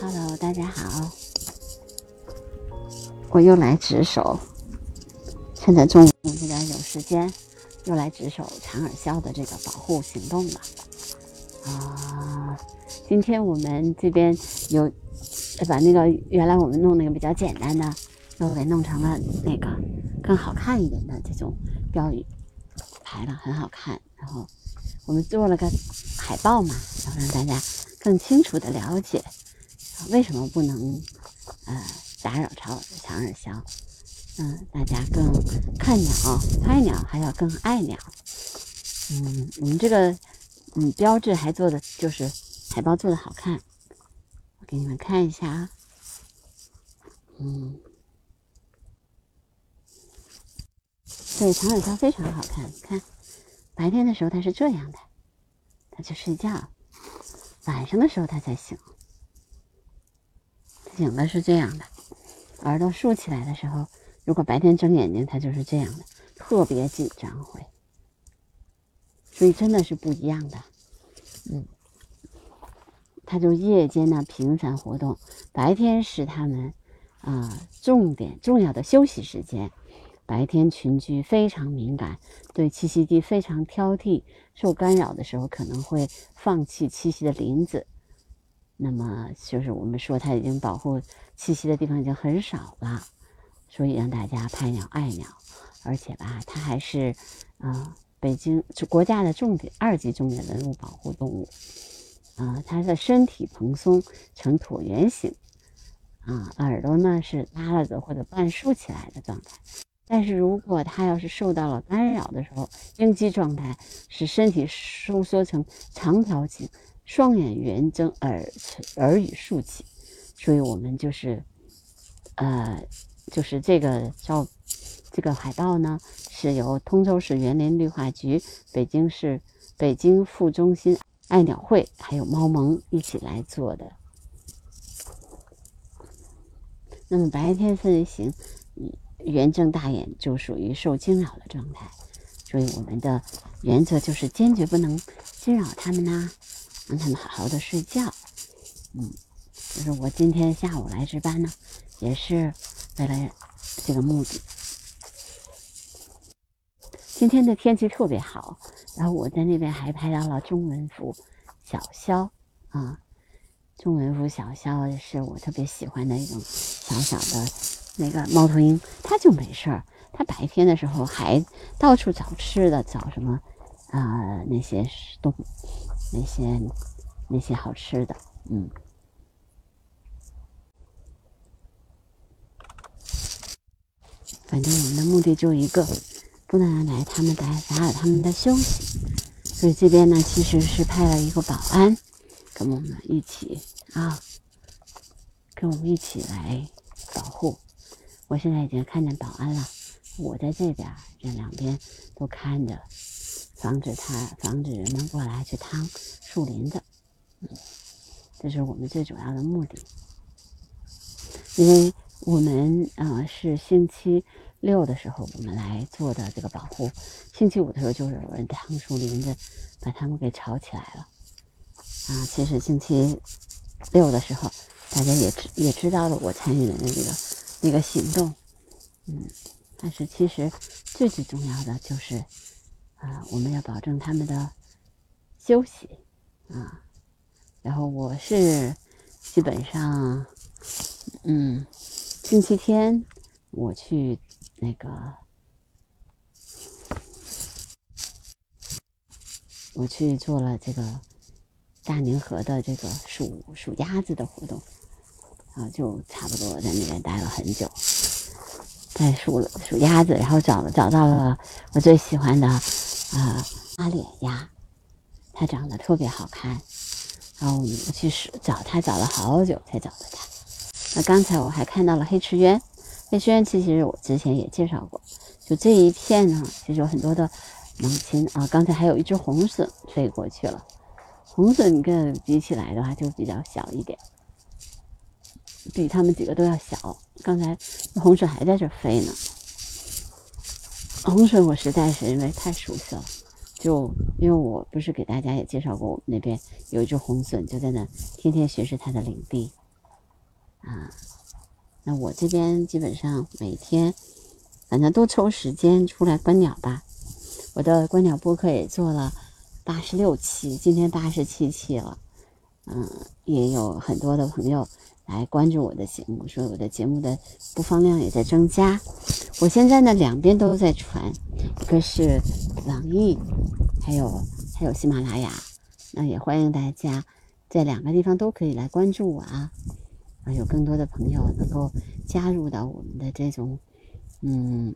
Hello，大家好，我又来值守，趁着中午这边有时间，又来值守长耳鸮的这个保护行动了。啊，今天我们这边有把那个原来我们弄那个比较简单的，又给弄成了那个更好看一点的这种标语牌了，很好看。然后我们做了个海报嘛，然后让大家更清楚的了解为什么不能呃打扰长长耳鸮，嗯，大家更看鸟、拍鸟还要更爱鸟。嗯，我们这个。嗯，标志还做的就是海报做的好看，我给你们看一下啊。嗯，对，长耳鸮非常好看。看，白天的时候它是这样的，它去睡觉；晚上的时候他才醒，醒的是这样的。耳朵竖起来的时候，如果白天睁眼睛，他就是这样的，特别紧张会。所以真的是不一样的，嗯，他就夜间呢频繁活动，白天是他们啊重点重要的休息时间。白天群居非常敏感，对栖息地非常挑剔，受干扰的时候可能会放弃栖息的林子。那么就是我们说它已经保护栖息的地方已经很少了，所以让大家拍鸟爱鸟，而且吧，它还是啊。北京国家的重点二级重点文物保护动物，啊，它的身体蓬松呈椭圆形，啊，耳朵呢是耷拉着或者半竖起来的状态。但是如果它要是受到了干扰的时候，应激状态使身体收缩成长条形，双眼圆睁，耳耳语竖起。所以我们就是，呃，就是这个照。这个海报呢，是由通州市园林绿化局、北京市北京副中心爱鸟会还有猫盟一起来做的。那么白天飞行，嗯圆睁大眼就属于受惊扰的状态，所以我们的原则就是坚决不能惊扰它们呐，让它们好好的睡觉。嗯，就是我今天下午来值班呢，也是为了这个目的。今天的天气特别好，然后我在那边还拍到了中文服小肖啊，中文服小肖是我特别喜欢的一种小小的那个猫头鹰，它就没事儿，它白天的时候还到处找吃的，找什么啊那些动那些那些好吃的，嗯，反正我们的目的就一个。不能让来他们打打扰他们的休息，所以这边呢其实是派了一个保安跟我们一起啊，跟我们一起来保护。我现在已经看见保安了，我在这边，这两边都看着，防止他防止人们过来去趟树林子。嗯，这是我们最主要的目的，因为我们啊是星期。六的时候，我们来做的这个保护。星期五的时候，就是有人趟树林子，把他们给吵起来了。啊，其实星期六的时候，大家也知也知道了我参与的那个那个行动。嗯，但是其实最最重要的就是，啊，我们要保证他们的休息啊。然后我是基本上，嗯，星期天我去。那个，我去做了这个大宁河的这个数数鸭子的活动，啊，就差不多在那边待了很久，在数了数鸭子，然后找了找到了我最喜欢的啊阿脸鸭，它长得特别好看，然后我们去找它，找了好久才找到它。那刚才我还看到了黑翅鸢。黑翅鸢其实我之前也介绍过，就这一片呢，其实有很多的猛禽啊。刚才还有一只红隼飞过去了，红隼跟比起来的话就比较小一点，比他们几个都要小。刚才红隼还在这飞呢，红隼我实在是因为太熟悉了，就因为我不是给大家也介绍过，我们那边有一只红隼，就在那天天巡视它的领地啊。那我这边基本上每天，反正都抽时间出来观鸟吧。我的观鸟播客也做了八十六期，今天八十七期了。嗯，也有很多的朋友来关注我的节目，说我的节目的播放量也在增加。我现在呢两边都在传，一个是网易，还有还有喜马拉雅。那也欢迎大家在两个地方都可以来关注我啊，啊，有更多的朋友能够加入到我们的这种嗯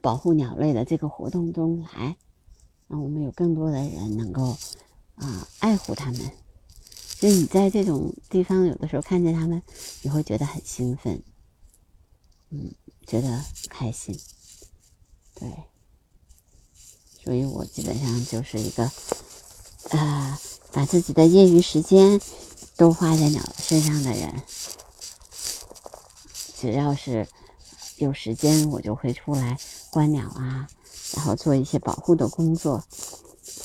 保护鸟类的这个活动中来，让我们有更多的人能够啊爱护它们。就你在这种地方有的时候看见它们，你会觉得很兴奋。嗯，觉得开心，对，所以我基本上就是一个，呃，把自己的业余时间都花在鸟身上的人。只要是有时间，我就会出来观鸟啊，然后做一些保护的工作，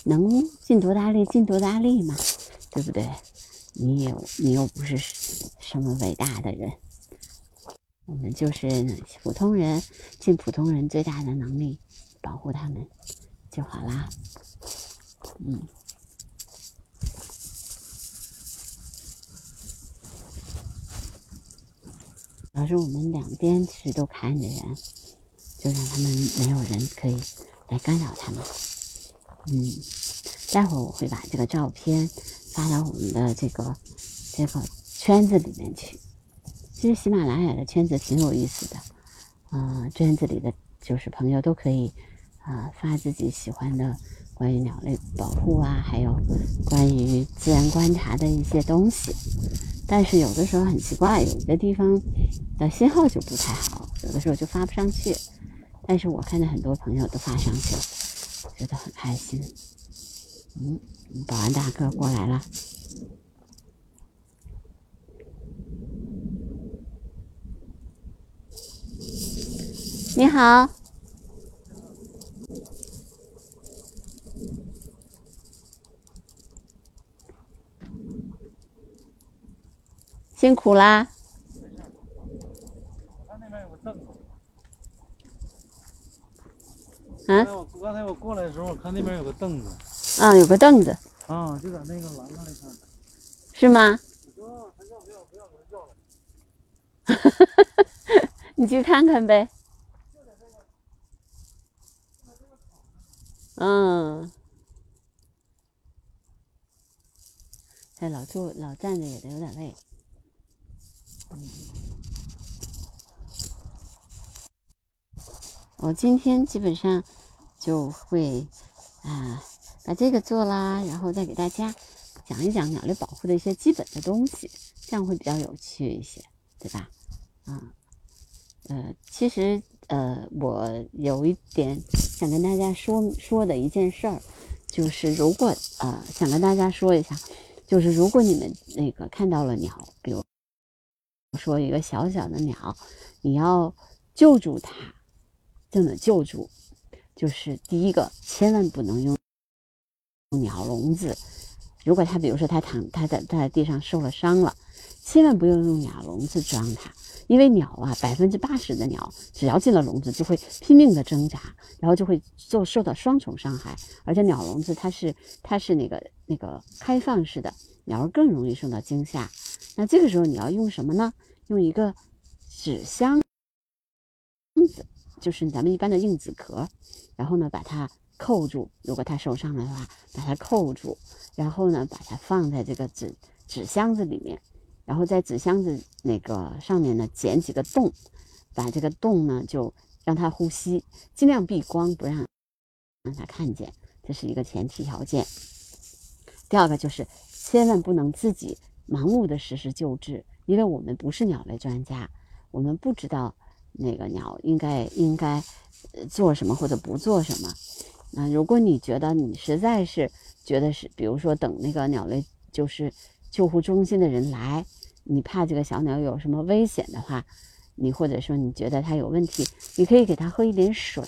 能尽多大力尽多大力嘛，对不对？你有你又不是什么伟大的人。我们就是普通人，尽普通人最大的能力保护他们就好啦。嗯，要是我们两边其实都看着人，就让他们没有人可以来干扰他们。嗯，待会儿我会把这个照片发到我们的这个这个圈子里面去。其实喜马拉雅的圈子挺有意思的，啊，圈子里的就是朋友都可以啊发自己喜欢的关于鸟类保护啊，还有关于自然观察的一些东西。但是有的时候很奇怪，有的地方的信号就不太好，有的时候就发不上去。但是我看到很多朋友都发上去了，觉得很开心。嗯，保安大哥过来了。你好，辛苦啦。看那边有个凳子。啊？我刚才我过来的时候，我看那边有个凳子。啊，有个凳子。啊，就在那个栏杆里看。是吗？你去看看呗。嗯，哎老坐老站着，也得有点累。我今天基本上就会啊把这个做啦，然后再给大家讲一讲鸟类保护的一些基本的东西，这样会比较有趣一些，对吧？啊，呃，其实。呃，我有一点想跟大家说说的一件事儿，就是如果呃想跟大家说一下，就是如果你们那个看到了鸟，比如说一个小小的鸟，你要救助它，怎么救助？就是第一个，千万不能用鸟笼子。如果它比如说它躺它在它在地上受了伤了，千万不要用鸟笼子装它。因为鸟啊，百分之八十的鸟只要进了笼子，就会拼命的挣扎，然后就会受受到双重伤害。而且鸟笼子它是它是那个那个开放式的，鸟儿更容易受到惊吓。那这个时候你要用什么呢？用一个纸箱子，就是咱们一般的硬纸壳，然后呢把它扣住。如果它受伤了的话，把它扣住，然后呢把它放在这个纸纸箱子里面。然后在纸箱子那个上面呢，剪几个洞，把这个洞呢就让它呼吸，尽量避光，不让让它看见，这是一个前提条件。第二个就是千万不能自己盲目的实施救治，因为我们不是鸟类专家，我们不知道那个鸟应该应该做什么或者不做什么。那如果你觉得你实在是觉得是，比如说等那个鸟类就是。救护中心的人来，你怕这个小鸟有什么危险的话，你或者说你觉得它有问题，你可以给它喝一点水，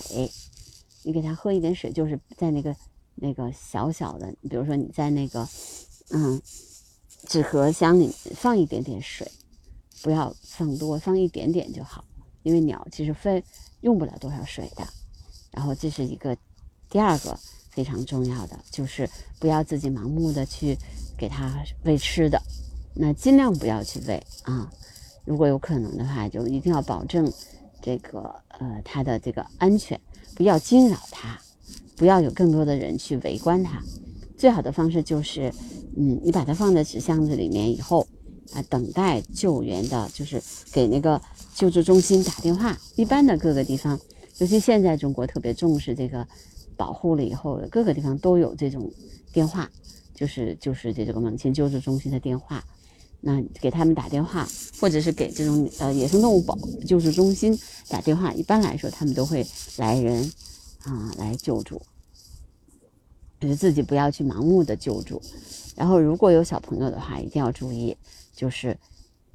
你给它喝一点水，就是在那个那个小小的，比如说你在那个嗯纸盒箱里放一点点水，不要放多，放一点点就好，因为鸟其实非用不了多少水的。然后这是一个第二个非常重要的，就是不要自己盲目的去给它喂吃的，那尽量不要去喂啊。如果有可能的话，就一定要保证这个呃它的这个安全，不要惊扰它，不要有更多的人去围观它。最好的方式就是，嗯，你把它放在纸箱子里面以后啊，等待救援的，就是给那个救助中心打电话。一般的各个地方，尤其现在中国特别重视这个保护了以后，各个地方都有这种电话，就是就是这个猛禽救助中心的电话。那给他们打电话，或者是给这种呃野生动物保救助中心打电话，一般来说他们都会来人啊来救助，就是自己不要去盲目的救助。然后如果有小朋友的话，一定要注意，就是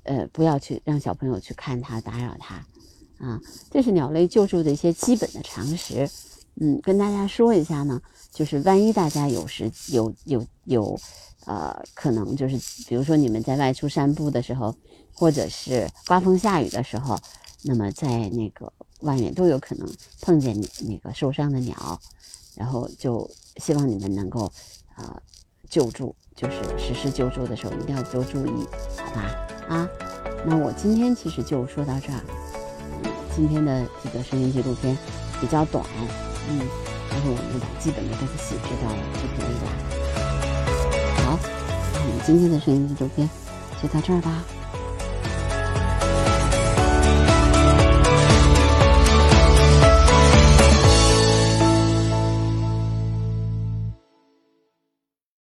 呃不要去让小朋友去看它打扰它啊。这是鸟类救助的一些基本的常识，嗯，跟大家说一下呢，就是万一大家有时有有有。呃，可能就是，比如说你们在外出散步的时候，或者是刮风下雨的时候，那么在那个外面都有可能碰见那个受伤的鸟，然后就希望你们能够呃救助，就是实施救助的时候一定要多注意，好吧？啊，那我今天其实就说到这儿，今天的这个声音纪录片比较短，嗯，但是我们把基本的东西知道了就可以了。好，那我们今天的声音纪录片就到这儿吧。